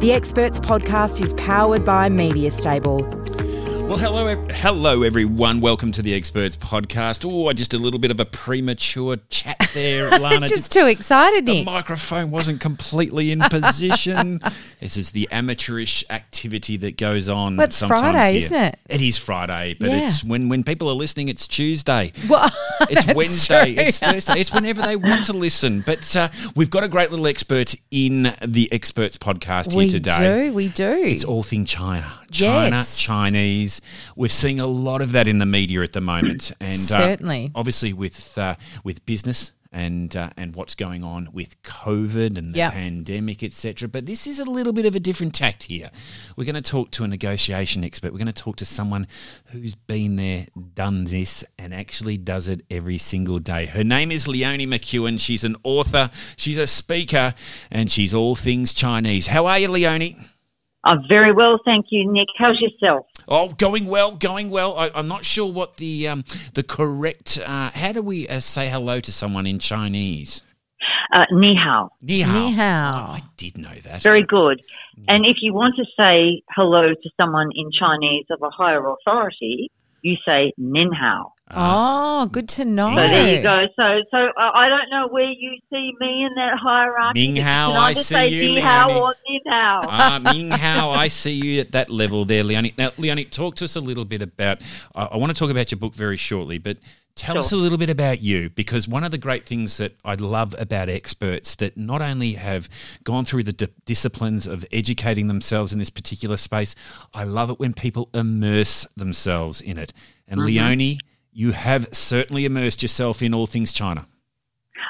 The Experts podcast is powered by Media Stable. Well, hello, hello, everyone. Welcome to the Experts Podcast. Oh, just a little bit of a premature chat there, Lana. just too excited, The microphone wasn't completely in position. this is the amateurish activity that goes on. Well, it's Friday, here. isn't it? It is Friday, but Yeah. it's when when people are listening, it's Tuesday. Well, It's Wednesday. true. It's Thursday. It's whenever they want to listen. But uh, we've got a great little expert in the Experts Podcast we here today. do, we do. It's all thing China. China, Yes. Chinese. We're seeing a lot of that in the media at the moment, and uh, Certainly. obviously with uh, with business and uh, and what's going on with COVID and the Yep. pandemic, etc. But this is a little bit of a different tact here. We're going to talk to a negotiation expert. We're going to talk to someone who's been there, done this, and actually does it every single day. Her name is Leonie McKeon. She's an author. She's a speaker, and she's all things Chinese. How are you, Leonie? I'm very well, thank you, Nick. How's yourself? Oh, going well, going well. I, I'm not sure what the um, the correct. Uh, how do we uh, say hello to someone in Chinese? Uh, ni hao. Ni hao. Ni hao. Oh, I did know that. Very good. And if you want to say hello to someone in Chinese of a higher authority, you say nin hao. Oh, good to know. So there you go. So, so uh, I don't know where you see me in that hierarchy. Ning hao, I, I see say you, ni hao Leonie. or nin hao? Ah, Ming Hao, I see you at that level there, Leonie. Now, Leonie, talk to us a little bit about. I I want to talk about your book very shortly, but tell us a little bit about you because one of the great things that I love about experts that not only have gone through the di- disciplines of educating themselves in this particular space, I love it when people immerse themselves in it. And Mm-hmm. Leonie, you have certainly immersed yourself in all things China.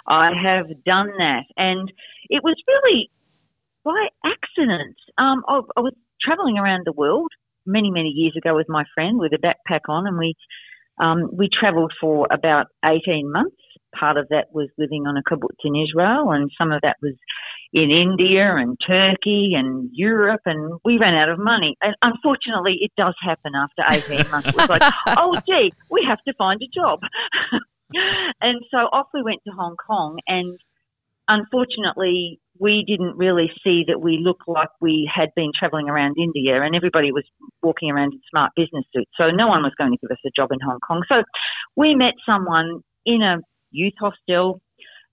I have done that, and it was really by accident. Um, I, I was travelling around the world many, many years ago with my friend with a backpack on, and we um, we travelled for about eighteen months. Part of that was living on a kibbutz in Israel, and some of that was in India and Turkey and Europe, and we ran out of money. And unfortunately, it does happen after 18 months. It was like, oh, gee, we have to find a job. and so off we went to Hong Kong, and unfortunately, we didn't really see that we looked like we had been travelling around India, and everybody was walking around in smart business suits. So no one was going to give us a job in Hong Kong. So we met someone in a youth hostel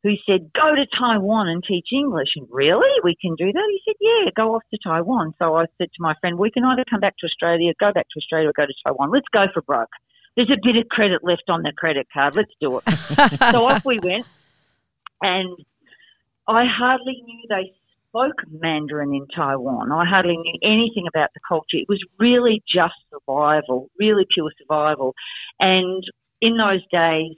who said, Go to Taiwan and teach English. And really? We can do that? He said, Yeah, go off to Taiwan. So I said to my friend, We can either come back to Australia, go back to Australia, or go to Taiwan. Let's go for broke. There's a bit of credit left on the credit card. Let's do it. so off we went. And I hardly knew they spoke Mandarin in Taiwan. I hardly knew anything about the culture. It was really just survival, really pure survival. And in those days,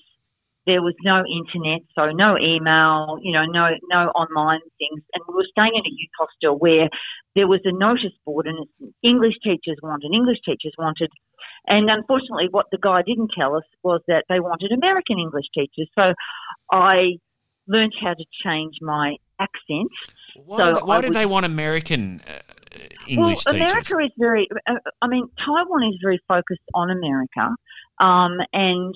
there was no internet, so no email, you know, no no online things. And we were staying in a youth hostel where there was a notice board, and English teachers wanted, English teachers wanted. And unfortunately, what the guy didn't tell us was that they wanted American English teachers. So I learned how to change my accent. Why, So did, why I did they want American uh, English well, teachers? America is very. Uh, I mean, Taiwan is very focused on America, um, and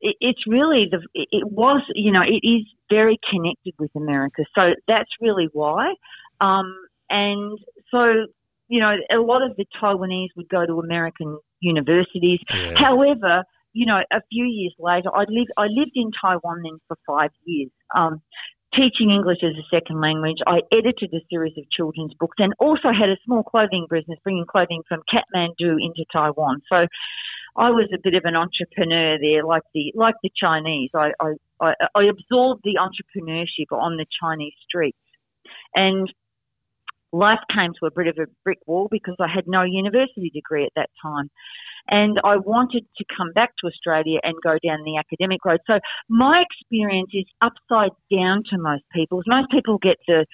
it, it's really the. It was, you know, it is very connected with America, so that's really why. Um, and so, you know, a lot of the Taiwanese would go to American universities. Yeah. However, you know, a few years later, I lived I lived in Taiwan then for five years, um, teaching English as a second language. I edited a series of children's books and also had a small clothing business, bringing clothing from Kathmandu into Taiwan. So. I was a bit of an entrepreneur there, like the like the Chinese. I, I, I, I absorbed the entrepreneurship on the Chinese streets, and life came to a bit of a brick wall because I had no university degree at that time. And I wanted to come back to Australia and go down the academic road. So my experience is upside down to most people's. Most people get the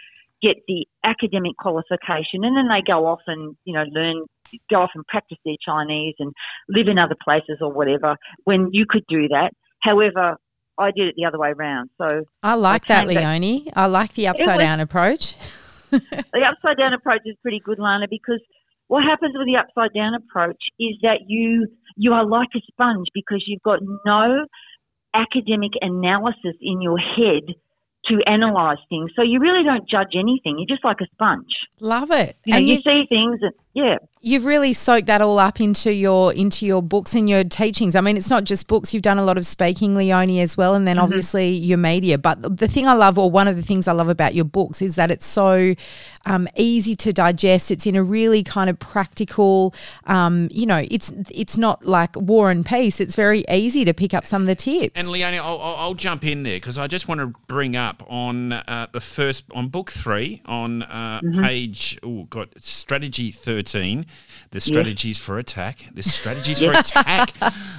get the academic qualification, and then they go off and you know learn, go off and practice their Chinese and live in other places or whatever. When you could do that, however, I did it the other way around. So I like I that, Leonie. I like the upside was- down approach. the upside down approach is pretty good, Lana, because what happens with the upside down approach is that you you are like a sponge because you've got no academic analysis in your head to analyze things. So you really don't judge anything. You're just like a sponge. Love it. You know, and you, you, see things and yeah. you've really soaked that all up into your into your books and your teachings. I mean, it's not just books. You've done a lot of speaking, Leonie, as well, and then obviously your media. But the thing I love, or one of the things I love about your books, is that it's so um, easy to digest. It's in a really kind of practical. Um, you know, it's it's not like War and Peace. It's very easy to pick up some of the tips. And Leonie, I'll, I'll, I'll jump in there because I just want to bring up on uh, the first on book three on uh, page oh got strategy the strategies for attack. The strategies for attack,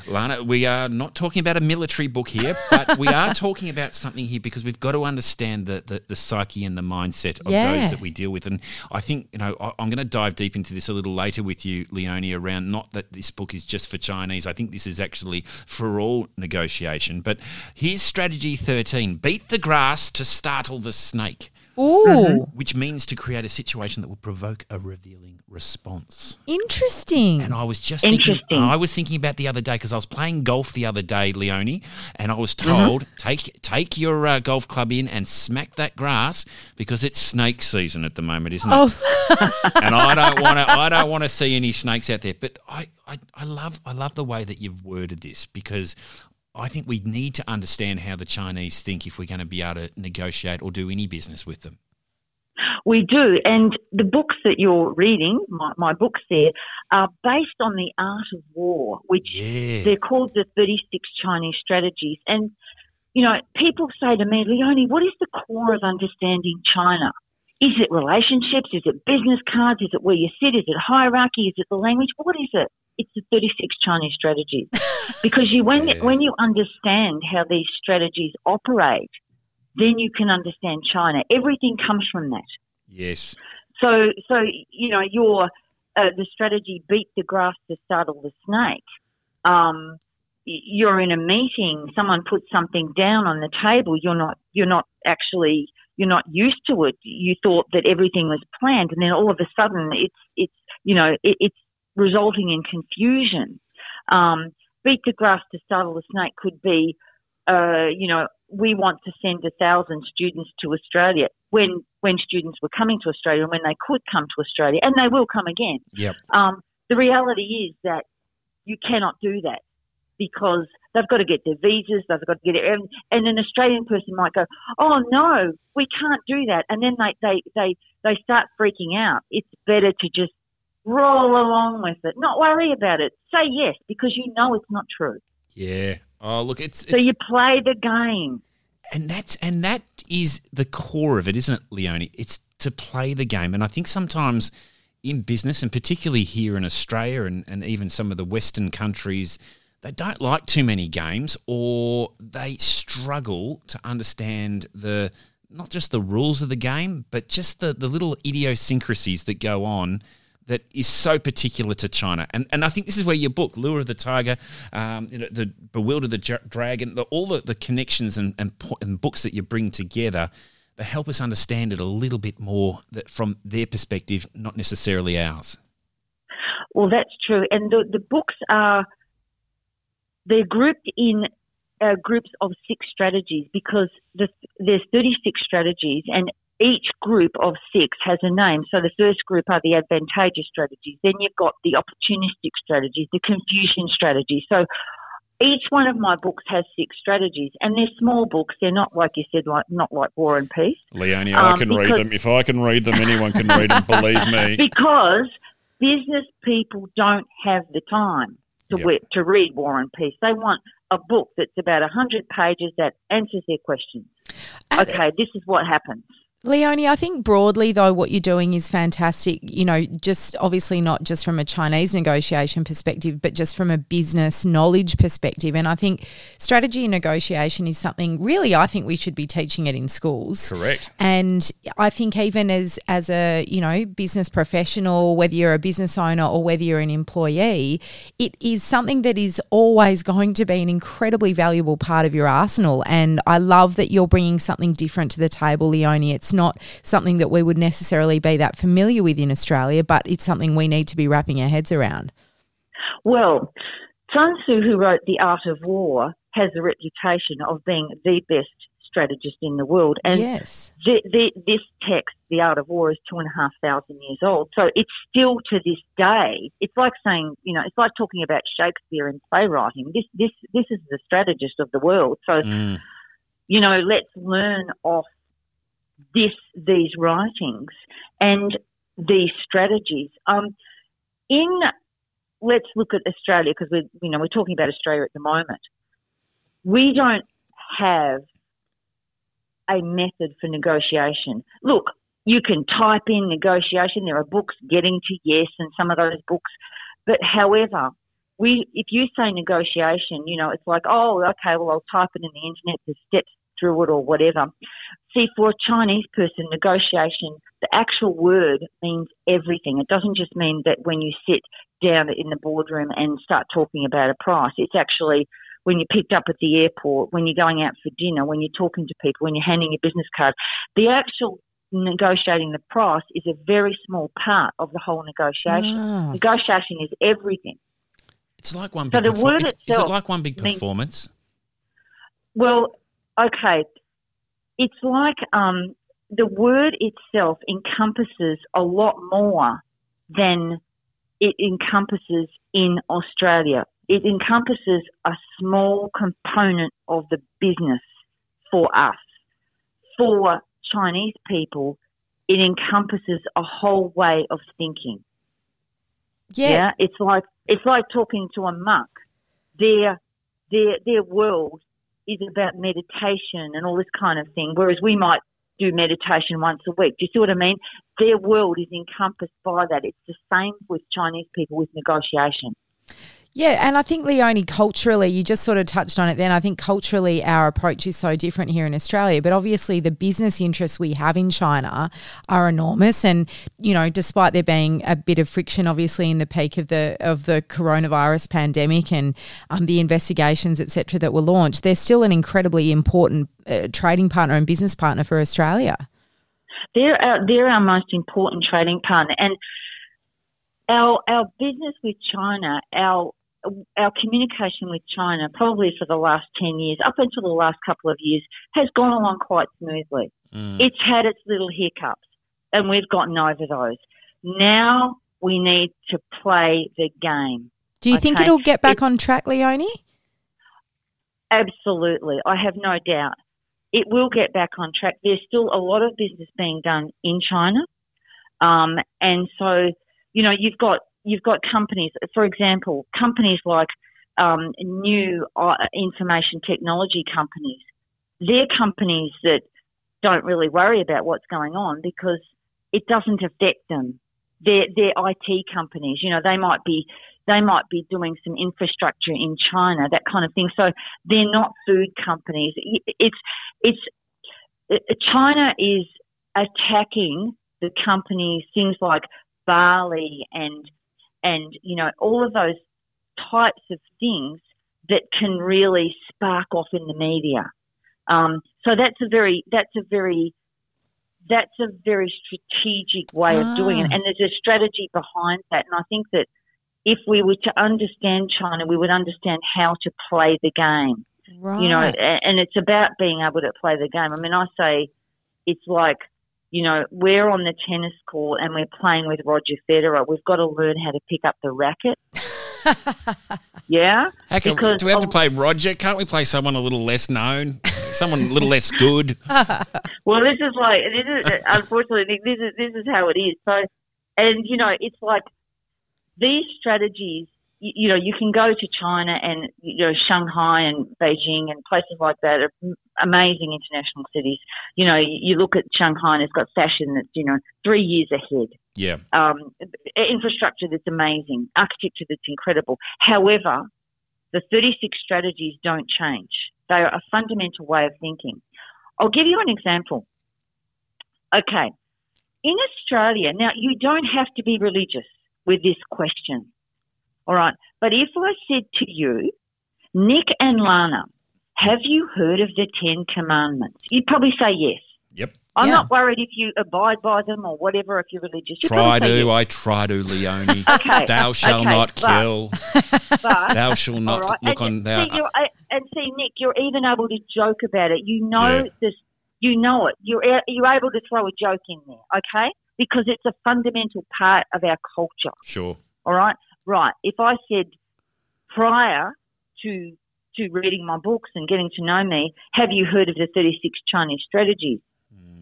Lana. We are not talking about a military book here, but we are talking about something here because we've got to understand the the, the psyche and the mindset of Yeah. those that we deal with. And I think you know I, I'm going to dive deep into this a little later with you, Leonie, around not that this book is just for Chinese. I think this is actually for all negotiation. But here's strategy 13: beat the grass to startle the snake. Ooh, Which means to create a situation that will provoke a revealing response. interesting. And I was just thinking, Interesting. I was thinking about the other day because I was playing golf the other day, Leonie, and I was told take take your uh, golf club in and smack that grass because it's snake season at the moment, isn't it? Oh, and I don't want to. I don't want to see any snakes out there. But I, I, I love, I love the way that you've worded this because I think we need to understand how the Chinese think if we're going to be able to negotiate or do any business with them. We do. And the books that you're reading, my, my books there, are based on the art of war, which Yeah. they're called the 36 Chinese strategies. And, you know, people say to me, Leonie, what is the core of understanding China? Is it relationships? Is it business cards? Is it where you sit? Is it hierarchy? Is it the language? What is it? It's the 36 Chinese strategies. because you, when, Yeah. when you understand how these strategies operate, then you can understand China. Everything comes from that. Yes. So, so you know, your uh, the strategy beat the grass to startle the snake. Um, you're in a meeting, someone puts something down on the table. You're not, you're not actually, you're not used to it. You thought that everything was planned, and then all of a sudden, it's, it's, you know, it, it's resulting in confusion. Um, beat the grass to startle the snake could be, uh, you know, we want to send a thousand students to Australia when when students were coming to Australia and when they could come to Australia, and they will come again. Yep. Um, the reality is that you cannot do that because they've got to get their visas, they've got to get it, and, and an Australian person might go, "Oh no, we can't do that," and then they they they they start freaking out. It's better to just roll along with it, not worry about it. Say yes because you know it's not true. Yeah. Oh, look, it's, So it's you play the game. and that's and that is the core of it, isn't it, Leonie? It's to play the game, and I think sometimes in business, and particularly here in Australia, and, and even some of the Western countries, they don't like too many games, or they struggle to understand the not just the rules of the game, but just the the little idiosyncrasies that go on that is so particular to China. And and I think this is where your book, Lure of the Tiger, um, you know, the Bewilder the Dragon, the, all the, the connections and, and, and books that you bring together, they help us understand it a little bit more that from their perspective, not necessarily ours. Well, that's true. And the, the books are, they're grouped in uh, groups of six strategies because the, there's 36 strategies and each group of six has a name. So the first group are the advantageous strategies. Then you've got the opportunistic strategies, the confusion strategies. So each one of my books has six strategies and they're small books. They're not, like you said, like, not like War and Peace. Leonie, I Um, can read them. If I can read them, anyone can read them. Believe me. because business people don't have the time to Yep. we- to read War and Peace. They want a book that's about hundred pages that answers their questions. Uh, Okay, this is what happens. Leonie, I think broadly though what you're doing is fantastic. You know, just obviously not just from a Chinese negotiation perspective, but just from a business knowledge perspective. And I think strategy and negotiation is something really I think we should be teaching it in schools. Correct. And I think even as as a, you know, business professional, whether you're a business owner or whether you're an employee, it is something that is always going to be an incredibly valuable part of your arsenal. And I love that you're bringing something different to the table, Leonie. It's not something that we would necessarily be that familiar with in Australia, but it's something we need to be wrapping our heads around. Well, Sun Tzu, who wrote The Art of War, has a reputation of being the best strategist in the world. And yes. the, the, this text, The Art of War, is two and a half thousand years old. So it's still to this day, it's like saying, you know, it's like talking about Shakespeare and playwriting. This, this, this is the strategist of the world. So, Mm. you know, let's learn off this these writings and these strategies. Um, in let's look at Australia because we you know we're talking about Australia at the moment. We don't have a method for negotiation. Look, you can type in negotiation. There are books getting to yes, and some of those books. But however, we if you say negotiation, you know, it's like, oh, okay, well, I'll type it in the internet. There's steps through it or whatever. See, for a Chinese person, negotiation, the actual word means everything. It doesn't just mean that when you sit down in the boardroom and start talking about a price. It's actually when you're picked up at the airport, when you're going out for dinner, when you're talking to people, when you're handing your business card. The actual negotiating the price is a very small part of the whole negotiation. Ah. Negotiation is everything. It's like one So big the perfor- word is, is it like one big means- performance? Well, okay. It's like um, the word itself encompasses a lot more than it encompasses in Australia. It encompasses a small component of the business for us. For Chinese people, it encompasses a whole way of thinking. Yeah. it's like it's like talking to a monk. Their their their world is about meditation and all this kind of thing, whereas we might do meditation once a week. Do you see what I mean? Their world is encompassed by that. It's the same with Chinese people with negotiation. Yeah, and I think Leonie, culturally, you just sort of touched on it then. I think culturally our approach is so different here in Australia, but obviously the business interests we have in China are enormous. And, you know, despite there being a bit of friction, obviously, in the peak of the of the coronavirus pandemic and um, the investigations, etc., that were launched, they're still an incredibly important uh, trading partner and business partner for Australia. They're our, they're our most important trading partner, and our our business with China, our our communication with China, probably for the last ten years, up until the last couple of years, has gone along quite smoothly. Mm. It's had its little hiccups, and we've gotten over those. Now we need to play the game. Do you think it'll get back It- on track, Leonie? Absolutely. I have no doubt. It will get back on track. There's still a lot of business being done in China. Um, and so, you know, you've got, you've got companies, for example, companies like, um, new uh, information technology companies. They're companies that don't really worry about what's going on because it doesn't affect them. They're, they're IT companies. You know, they might be, they might be doing some infrastructure in China, that kind of thing. So they're not food companies. It's it's it- China is attacking the companies, things like barley and and you know all of those types of things that can really spark off in the media. Um, so that's a very that's a very that's a very strategic way of doing it, Ah. and there's a strategy behind that. And I think that if we were to understand China, we would understand how to play the game. Right. You know, and it's about being able to play the game. I mean, I say it's like, you know, we're on the tennis court and we're playing with Roger Federer. We've got to learn how to pick up the racket. Yeah, How can, because do we have to play Roger? Can't we play someone a little less known, someone a little less good? Well, this is like this is unfortunately this is this is how it is. So, and you know, it's like these strategies you, you know, you can go to China and you know Shanghai and Beijing and places like that are amazing international cities. You know, you, you look at Shanghai and it's got fashion that's you know three years ahead. Yeah. Um, infrastructure that's amazing, architecture that's incredible. However, the 36 strategies don't change. They are a fundamental way of thinking. I'll give you an example. Okay. In Australia, now you don't have to be religious with this question. All right. But if I said to you, Nick and Lana, have you heard of the Ten Commandments? You'd probably say yes. Yep. I'm Yeah. not worried if you abide by them or whatever if you're religious. You'd Try to, yes. I try to, Leonie. Okay. Thou shalt Okay, not but- kill. But Thou shalt not All right. look and, on thou. See, you're, uh, and see, Nick, you're even able to joke about it. You know Yeah. this. You know it. You're you're able to throw a joke in there, okay? Because it's a fundamental part of our culture. Sure. All right, right. If I said prior to to reading my books and getting to know me, have you heard of the 36 Chinese strategies?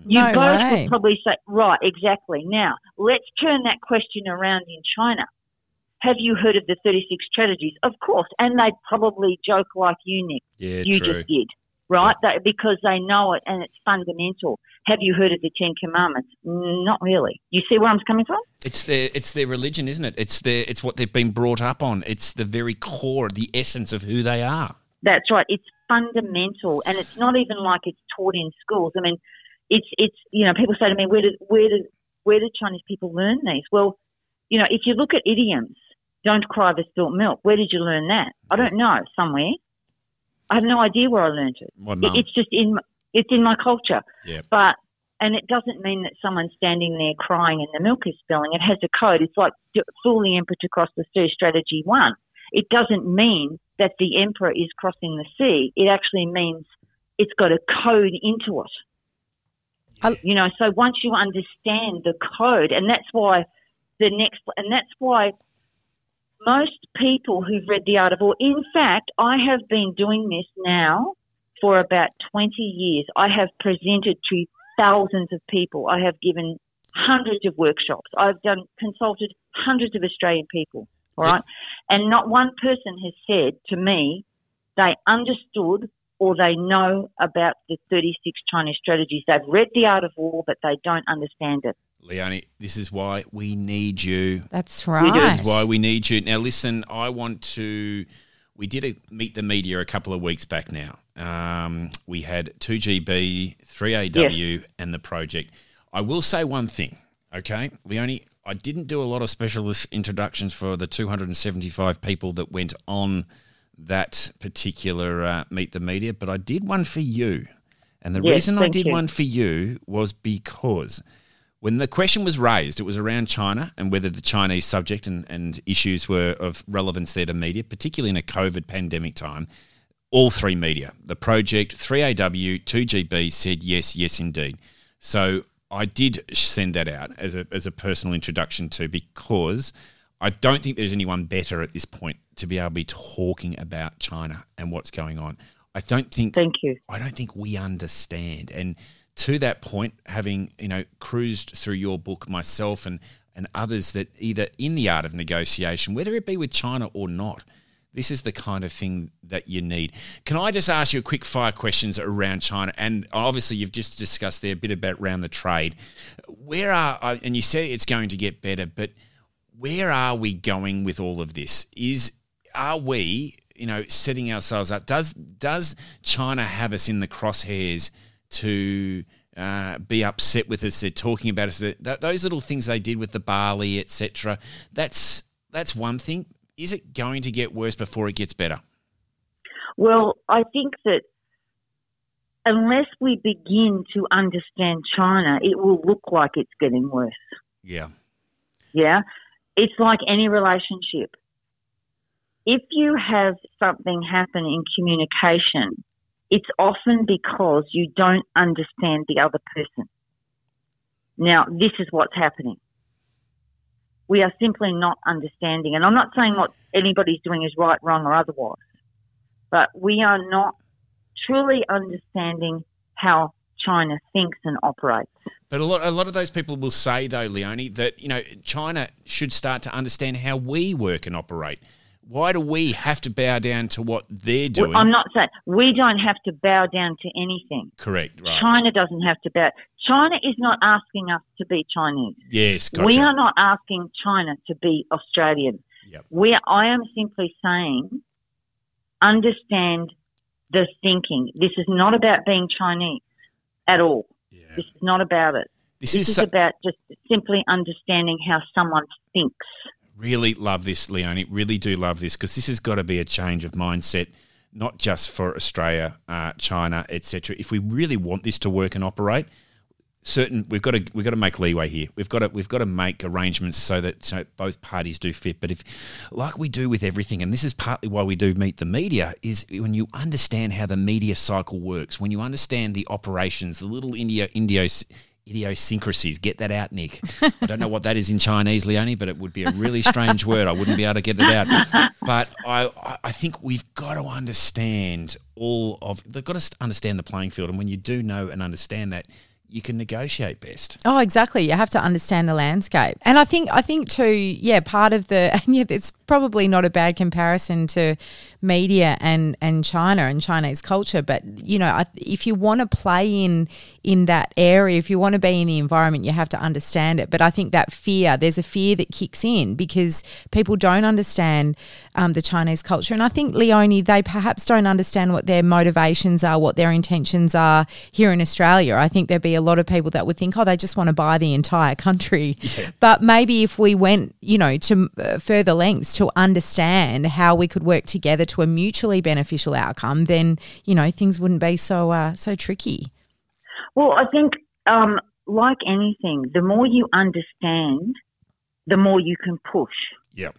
You No both way. would probably say, right, exactly. Now, let's turn that question around in China. Have you heard of the 36 strategies? Of course. And they'd probably joke like you, Nick. Yeah, you true. just did, right? They, because they know it and it's fundamental. Have you heard of the Ten Commandments? Mm, Not really. You see where I'm coming from? It's their it's their religion, isn't it? It's their it's what they've been brought up on. It's the very core, the essence of who they are. That's right. It's fundamental, and it's not even like it's taught in schools. I mean, it's it's you know people say to me, where did where did where did Chinese people learn these? Well, you know, if you look at idioms, don't cry over spilt milk. Where did you learn that? I don't know. Somewhere. I have no idea where I learned it. It- It's just in it's in my culture. Yeah. But and it doesn't mean that someone's standing there crying and the milk is spilling. It has a code. It's like fool the emperor to cross the sea, strategy one. It doesn't mean that the emperor is crossing the sea. It actually means it's got a code into it. I- you know, so once you understand the code, and that's why the next, and that's why most people who've read The Art of War, in fact, I have been doing this now for about 20 years. I have presented to thousands of people. I have given hundreds of workshops. I've done consulted hundreds of Australian people. All right, and not one person has said to me they understood or they know about the 36 Chinese strategies. They've read The Art of War, but they don't understand it. Leonie, this is why we need you. That's right. This is why we need you. Now, listen, I want to. We did a meet the media a couple of weeks back now. Um, we had 2GB, 3AW, and the project. I will say one thing, okay? Leonie, I didn't do a lot of specialist introductions for the 275 people that went on that particular uh, meet the media, but I did one for you. And the Yes, reason I did you. one for you was because when the question was raised, it was around China and whether the Chinese subject and, and issues were of relevance there to media, particularly in a COVID pandemic time. All three media, the project, 3AW, 2GB said yes, yes, indeed. So I did send that out as a, as a personal introduction to because I don't think there's anyone better at this point to be able to be talking about China and what's going on. I don't think Thank you. I don't think we understand. And to that point, having you know cruised through your book myself and and others that either in the art of negotiation, whether it be with China or not, this is the kind of thing that you need. Can I just ask you a quick fire questions around China? And obviously, you've just discussed there a bit about around the trade. Where are and you say it's going to get better, but where are we going with all of this? Is are we, you know, setting ourselves up? Does does China have us in the crosshairs to uh, be upset with us? They're talking about us. That- those little things they did with the barley, etc. That's that's one thing. Is it going to get worse before it gets better? Well, I think that unless we begin to understand China, it will look like it's getting worse. Yeah. Yeah. It's like any relationship. If you have something happen in communication, it's often because you don't understand the other person. Now, this is what's happening. We are simply not understanding. And I'm not saying what anybody's doing is right, wrong, or otherwise, but we are not truly understanding how China thinks and operates. But a lot, a lot of those people will say, though, Leonie, that you know China should start to understand how we work and operate. Why do we have to bow down to what they're doing? I'm not saying we don't have to bow down to anything. Correct, right. China doesn't have to bow. China is not asking us to be Chinese. Yes, gotcha. We are not asking China to be Australian. Yep. We, I am simply saying, understand the thinking. This is not about being Chinese at all. Yeah. This is not about it. This This is is so- about just simply understanding how someone thinks. Really love this, Leonie. Really do love this because this has got to be a change of mindset, not just for Australia, uh, China, etc. If we really want this to work and operate, certain we've got to we've got to make leeway here. We've got to we've got to make arrangements so that so both parties do fit. But if, like we do with everything, and this is partly why we do meet the media, is when you understand how the media cycle works, when you understand the operations, the little India Indios. Idiosyncrasies. Get that out, Nick. I don't know what that is in Chinese, Leonie, but it would be a really strange word. I wouldn't be able to get it out. But I, I- think we've got to understand all of. They've got to understand the playing field, and when you do know and understand that, you can negotiate best. Oh, exactly. You have to understand the landscape. And I think I think too, yeah, part of the and yeah, it's probably not a bad comparison to media and and China and Chinese culture, but you know, if you want to play in in that area, if you want to be in the environment, you have to understand it. But I think that fear, there's a fear that kicks in because people don't understand um, the Chinese culture, and I think Leonie, they perhaps don't understand what their motivations are, what their intentions are here in Australia. I think there'd be a lot of people that would think, oh, they just want to buy the entire country. But maybe if we went, you know, to uh, further lengths to understand how we could work together to a mutually beneficial outcome, then you know things wouldn't be so uh, so tricky. Well, I think, um, like anything, the more you understand, the more you can push. Yep.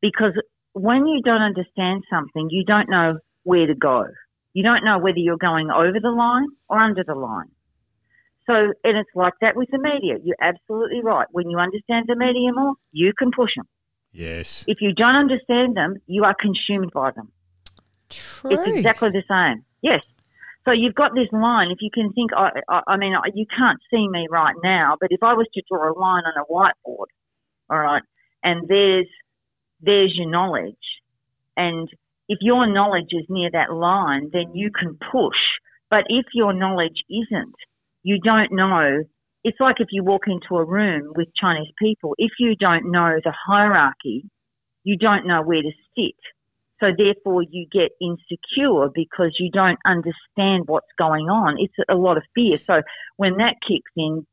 Because when you don't understand something, you don't know where to go. You don't know whether you're going over the line or under the line. So, and it's like that with the media. You're absolutely right. When you understand the media more, you can push them. Yes. If you don't understand them, you are consumed by them. True. It's exactly the same. Yes. So you've got this line. If you can think, I, I, I mean, I- you can't see me right now, but if I was to draw a line on a whiteboard, all right, and there's there's your knowledge, and if your knowledge is near that line, then you can push. But if your knowledge isn't, you don't know. It's like if you walk into a room with Chinese people. If you don't know the hierarchy, you don't know where to sit. So therefore you get insecure because you don't understand what's going on. It's a lot of fear. So when that kicks in,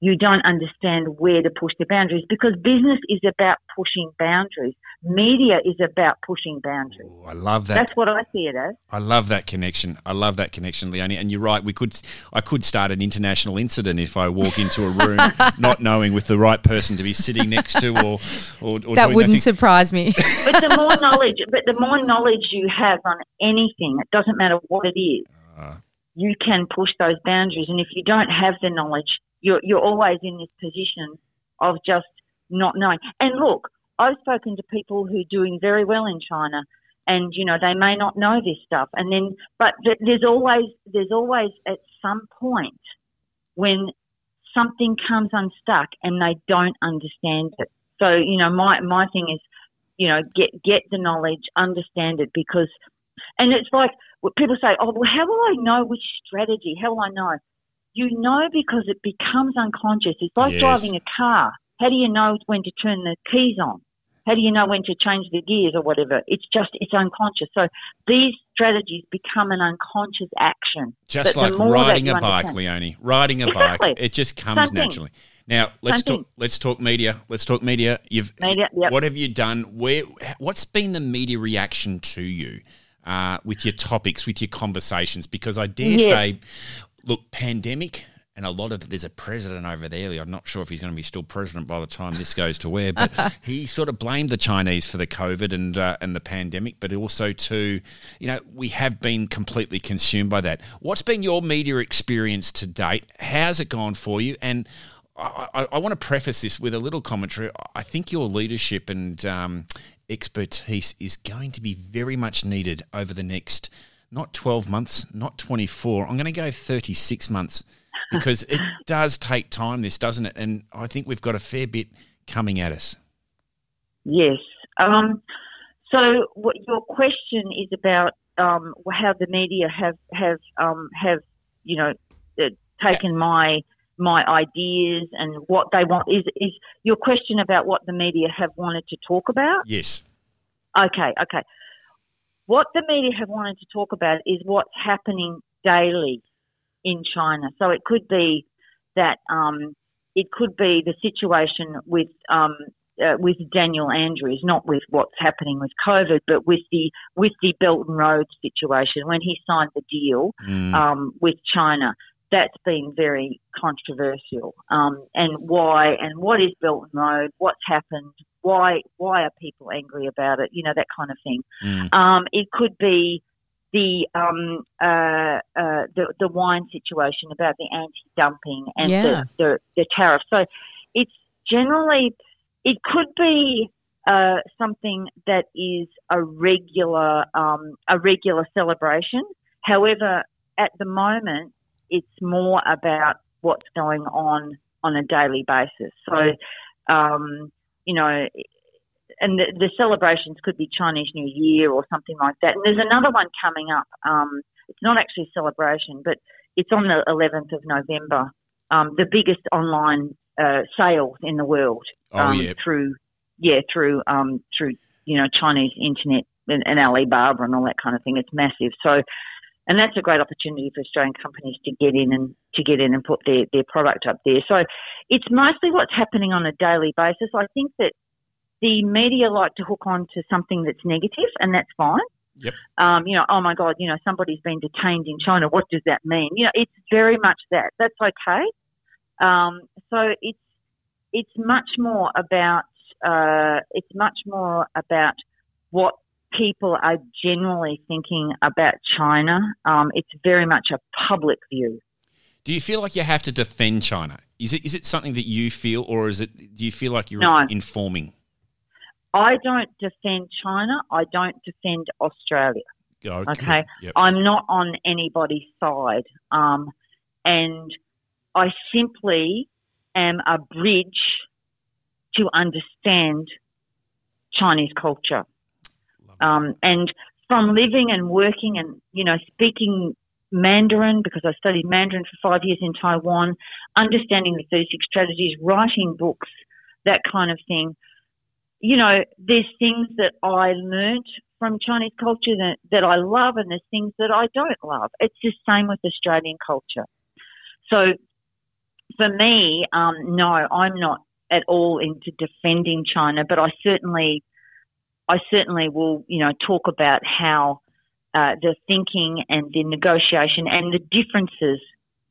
you don't understand where to push the boundaries because business is about pushing boundaries. Media is about pushing boundaries. Oh, I love that. That's what I see it as. I love that connection. I love that connection, Leonie. And you're right. We could, I could start an international incident if I walk into a room not knowing with the right person to be sitting next to, or or, or that wouldn't nothing. surprise me. But the more knowledge, but the more knowledge you have on anything, it doesn't matter what it is, Ah. you can push those boundaries. And if you don't have the knowledge, you're you're always in this position of just not knowing. And look, I've spoken to people who are doing very well in China, and you know they may not know this stuff. And then, but there's always there's always at some point when something comes unstuck and they don't understand it. So you know, my my thing is, you know, get get the knowledge, understand it, because, and it's like people say, oh, well, how will I know which strategy? How will I know? You know because it becomes unconscious. It's like Yes. driving a car. How do you know when to turn the keys on? How do you know when to change the gears or whatever? It's just, it's unconscious. So these strategies become an unconscious action. Just But like riding a bike, understand- Leonie. Riding a Exactly. bike, it just comes Same thing. naturally. Now let's Same talk. thing. Let's talk media. Let's talk media. You've Media, yep. what have you done? Where? What's been the media reaction to you uh, with your topics, with your conversations? Because I dare Yeah. say, look, pandemic. And a lot of there's a president over there. I'm not sure if he's going to be still president by the time this goes to air, but he sort of blamed the Chinese for the COVID and uh, and the pandemic, but also too, you know, we have been completely consumed by that. What's been your media experience to date? How's it gone for you? And I, I, I want to preface this with a little commentary. I think your leadership and um, expertise is going to be very much needed over the next not 12 months, not 24. I'm going to go 36 months because it does take time, this, doesn't it? And I think we've got a fair bit coming at us. Yes. Um, So, what your question is about um, how the media have have um, have you know uh, taken my my ideas and what they want is is your question about what the media have wanted to talk about. Yes. Okay, okay. What the media have wanted to talk about is what's happening daily in China. So it could be that um, it could be the situation with um, uh, with Daniel Andrews, not with what's happening with COVID, but with the with the Belt and Road situation when he signed the deal Mm. um, with China. That's been very controversial. Um, and why? And what is Belt and Road? What's happened? Why? Why are people angry about it? You know that kind of thing. Mm. Um, it could be the um, uh, uh, the the wine situation about the anti-dumping and Yeah. the, the the tariff. So it's generally it could be uh, something that is a regular um, a regular celebration. However, at the moment, it's more about what's going on on a daily basis. So, um, you know, and the, the celebrations could be Chinese New Year or something like that. And there's another one coming up. Um, it's not actually a celebration, but it's on the 11th of November. Um, the biggest online uh, sales in the world Oh, um, yeah. through yeah through um, through you know Chinese internet and, and Alibaba and all that kind of thing. It's massive. So. And that's a great opportunity for Australian companies to get in and to get in and put their, their product up there. So it's mostly what's happening on a daily basis. I think that the media like to hook on to something that's negative, and that's fine. Yep. Um, you know, oh my God, you know, somebody's been detained in China. What does that mean? You know, it's very much that. That's okay. Um, so it's it's much more about uh, it's much more about what people are generally thinking about China. Um, it's very much a public view. Do you feel like you have to defend China? Is it is it something that you feel, or is it? Do you feel like you're No. informing? I don't defend China. I don't defend Australia. Oh, Okay. Yep. I'm not on anybody's side. Um, and I simply am a bridge to understand Chinese culture. Um, and from living and working and, you know, speaking Mandarin, because I studied Mandarin for five years in Taiwan, understanding the 36 strategies, writing books, that kind of thing. You know, there's things that I learnt from Chinese culture that, that I love and there's things that I don't love. It's the same with Australian culture. So for me, um, no, I'm not at all into defending China, but I certainly, I certainly will, you know, talk about how uh, the thinking and the negotiation and the differences,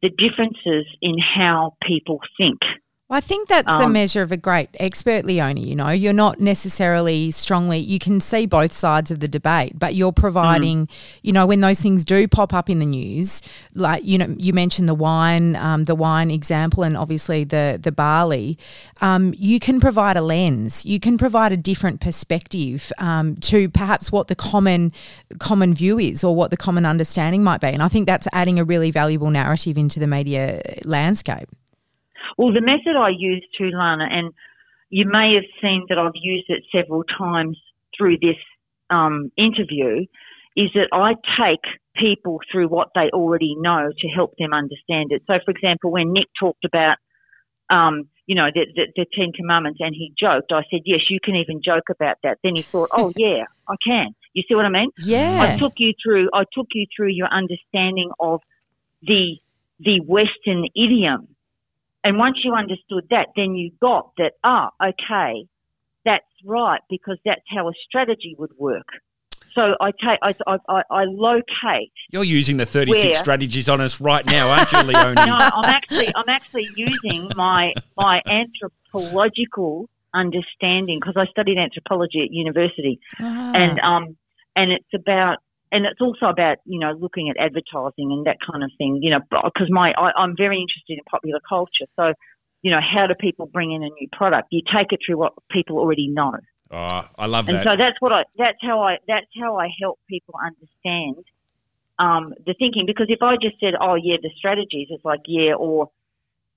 the differences in how people think. I think that's the Um, measure of a great expert, Leonie. You know, you're not necessarily strongly, you can see both sides of the debate, but you're providing, you know, when those things do pop up in the news, like, you know, you mentioned the wine, um, the wine example, and obviously the, the barley, um, you can provide a lens, you can provide a different perspective um, to perhaps what the common, common view is or what the common understanding might be. And I think that's adding a really valuable narrative into the media landscape. Well, the method I use too, Lana, and you may have seen that I've used it several times through this um, interview, is that I take people through what they already know to help them understand it. So, for example, when Nick talked about, um, you know, the, the, the Ten Commandments and he joked, I said, yes, you can even joke about that. Then he thought, oh, yeah, I can. You see what I mean? Yeah. I took you through. I took you through your understanding of the the Western idiom, and once you understood that, then you got that. Ah, okay, that's right because that's how a strategy would work. So I take, I, I, I, I locate. You're using the 36 Where? strategies on us right now, aren't you, Leonie? No, I'm actually, I'm actually using my my anthropological understanding because I studied anthropology at university. Ah. and um and it's about and it's also about you know looking at advertising and that kind of thing you know because my I, I'm very interested in popular culture so you know how do people bring in a new product you take it through what people already know Oh, I love and that. so that's what I that's how I that's how I help people understand um, the thinking because if I just said oh yeah the strategies it's like yeah or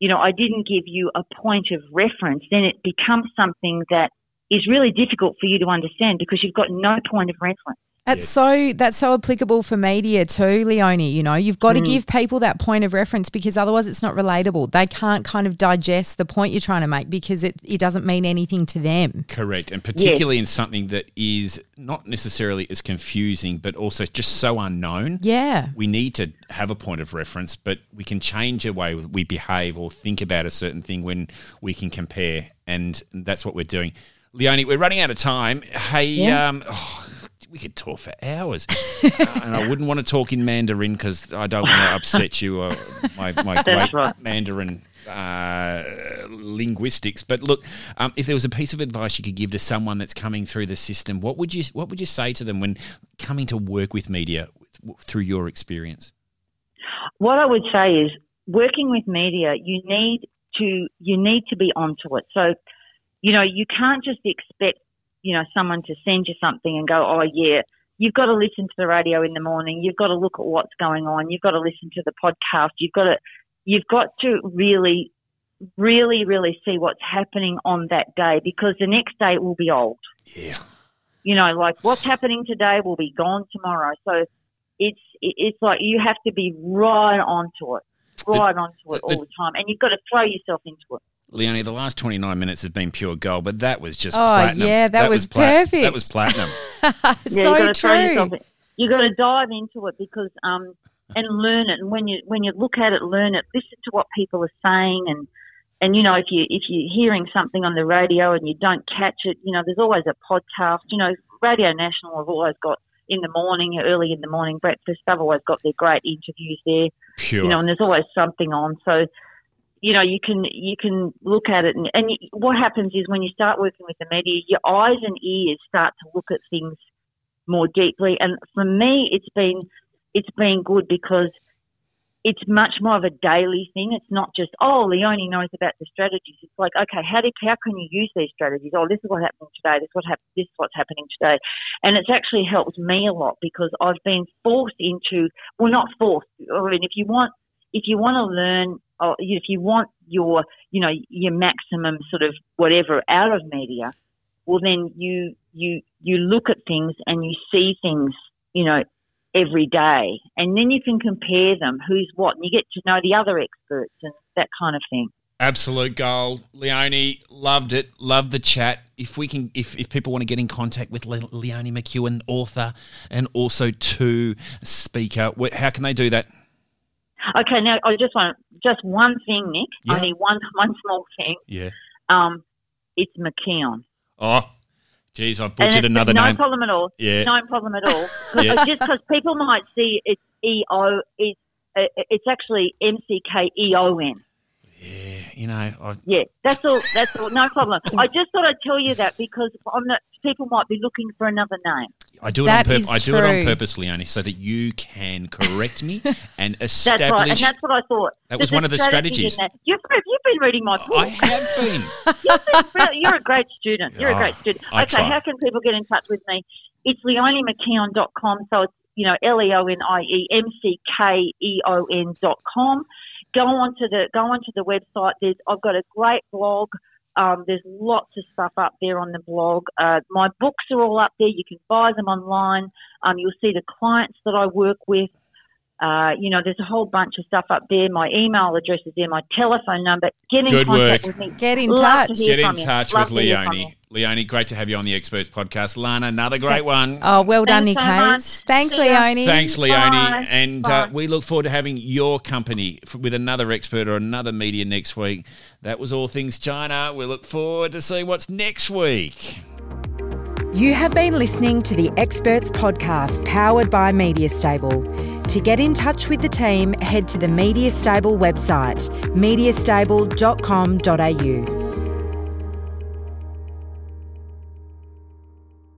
you know I didn't give you a point of reference then it becomes something that is really difficult for you to understand because you've got no point of reference. That's so that's so applicable for media too, Leonie. You know, you've got to Mm. give people that point of reference because otherwise it's not relatable. They can't kind of digest the point you're trying to make because it, it doesn't mean anything to them. Correct. And particularly in something that is not necessarily as confusing, but also just so unknown. Yeah. We need to have a point of reference, but we can change the way we behave or think about a certain thing when we can compare. And that's what we're doing. Leonie, we're running out of time. Hey, Yeah. um, oh, we could talk for hours. Uh, and I wouldn't want to talk in Mandarin because I don't want to upset you or my, my great right. Mandarin uh, linguistics. But look, um, if there was a piece of advice you could give to someone that's coming through the system, what would you what would you say to them when coming to work with media through your experience? What I would say is working with media, you need to you need to be onto it. So, you know, you can't just expect, you know, someone to send you something and go, "Oh yeah." You've got to listen to the radio in the morning. You've got to look at what's going on. You've got to listen to the podcast. You've got to you've got to really really really see what's happening on that day because the next day it will be old. Yeah. you know, like what's happening today will be gone tomorrow. So it's it's like you have to be right onto it, right onto it the- all the time, and you've got to throw yourself into it. Leonie, the last 29 minutes has been pure gold, but that was just Oh, platinum. yeah, that was perfect. That was platinum. Yeah, so you've got to true. You've got to dive into it because um and learn it. And when you when you look at it, learn it. Listen to what people are saying, and and you know if you if you're hearing something on the radio and you don't catch it, you know there's always a podcast. You know, Radio National have always got in the morning, early in the morning breakfast. They've always got their great interviews there. Pure. you know, and there's always something on. So, you know, you can you can look at it, and, and what happens is when you start working with the media, your eyes and ears start to look at things more deeply. And for me, it's been it's been good because it's much more of a daily thing. It's not just oh, Leonie knows about the strategies. It's like okay, how do how can you use these strategies? Oh, this is what happened today. This is what hap- This is what's happening today, and it's actually helped me a lot because I've been forced into well, not forced. I mean, if you want if you want to learn, Oh, or if you want your, you know, your maximum sort of whatever out of media, well, then you you you look at things and you see things, you know, every day, and then you can compare them, who's what, and you get to know the other experts and that kind of thing. Absolute gold. Leonie, loved it. Loved the chat. If we can, if, if people want to get in contact with Le- McEwen, author, and also to speaker, how can they do that? Okay, now I just want just one thing, Nick. Yeah. Only one one small thing. Yeah. Um, it's McKeon. Oh, geez, I've butchered another no name. No problem at all. Yeah. No problem at all. Yeah. Just because people might see it's E O, it's uh, it's actually M C K E O N. Yeah, you know, I, Yeah, that's all. That's all. No problem. I just thought I'd tell you that because I'm not, people might be looking for another name. I do it That on purpose. I do it on true. purpose, Leonie, so that you can correct me and establish. That's right, and that's what I thought. That was one of the strategies. You've, you've been reading my book. I have been. Been, you're a great student. You're Oh, a great ah, student. I okay, how can people get in touch with me? It's leoniemckeon.com. So it's, you know, L E O N I E M C K E O N dot com. Go onto the go onto the website. There's I've got a great blog. Um, there's lots of stuff up there on the blog. Uh, my books are all up there. You can buy them online. Um, you'll see the clients that I work with. Uh, you know, there's a whole bunch of stuff up there. My email address is there. My telephone number. Get in Good contact work. with me. Get in Love touch. to Get in from you. touch Love with to hear Leonie. Leonie, great to have you on the Experts podcast. Lana, another great one. Oh, well done, Thanks Nick so Thanks, See. Leonie. Thanks, Leonie. Bye. And uh, we look forward to having your company with another expert or another media next week. That was All Things China. We look forward to seeing what's next week. You have been listening to the Experts Podcast powered by Media Stable. To get in touch with the team, head to the Media Stable website, mediastable.com.au.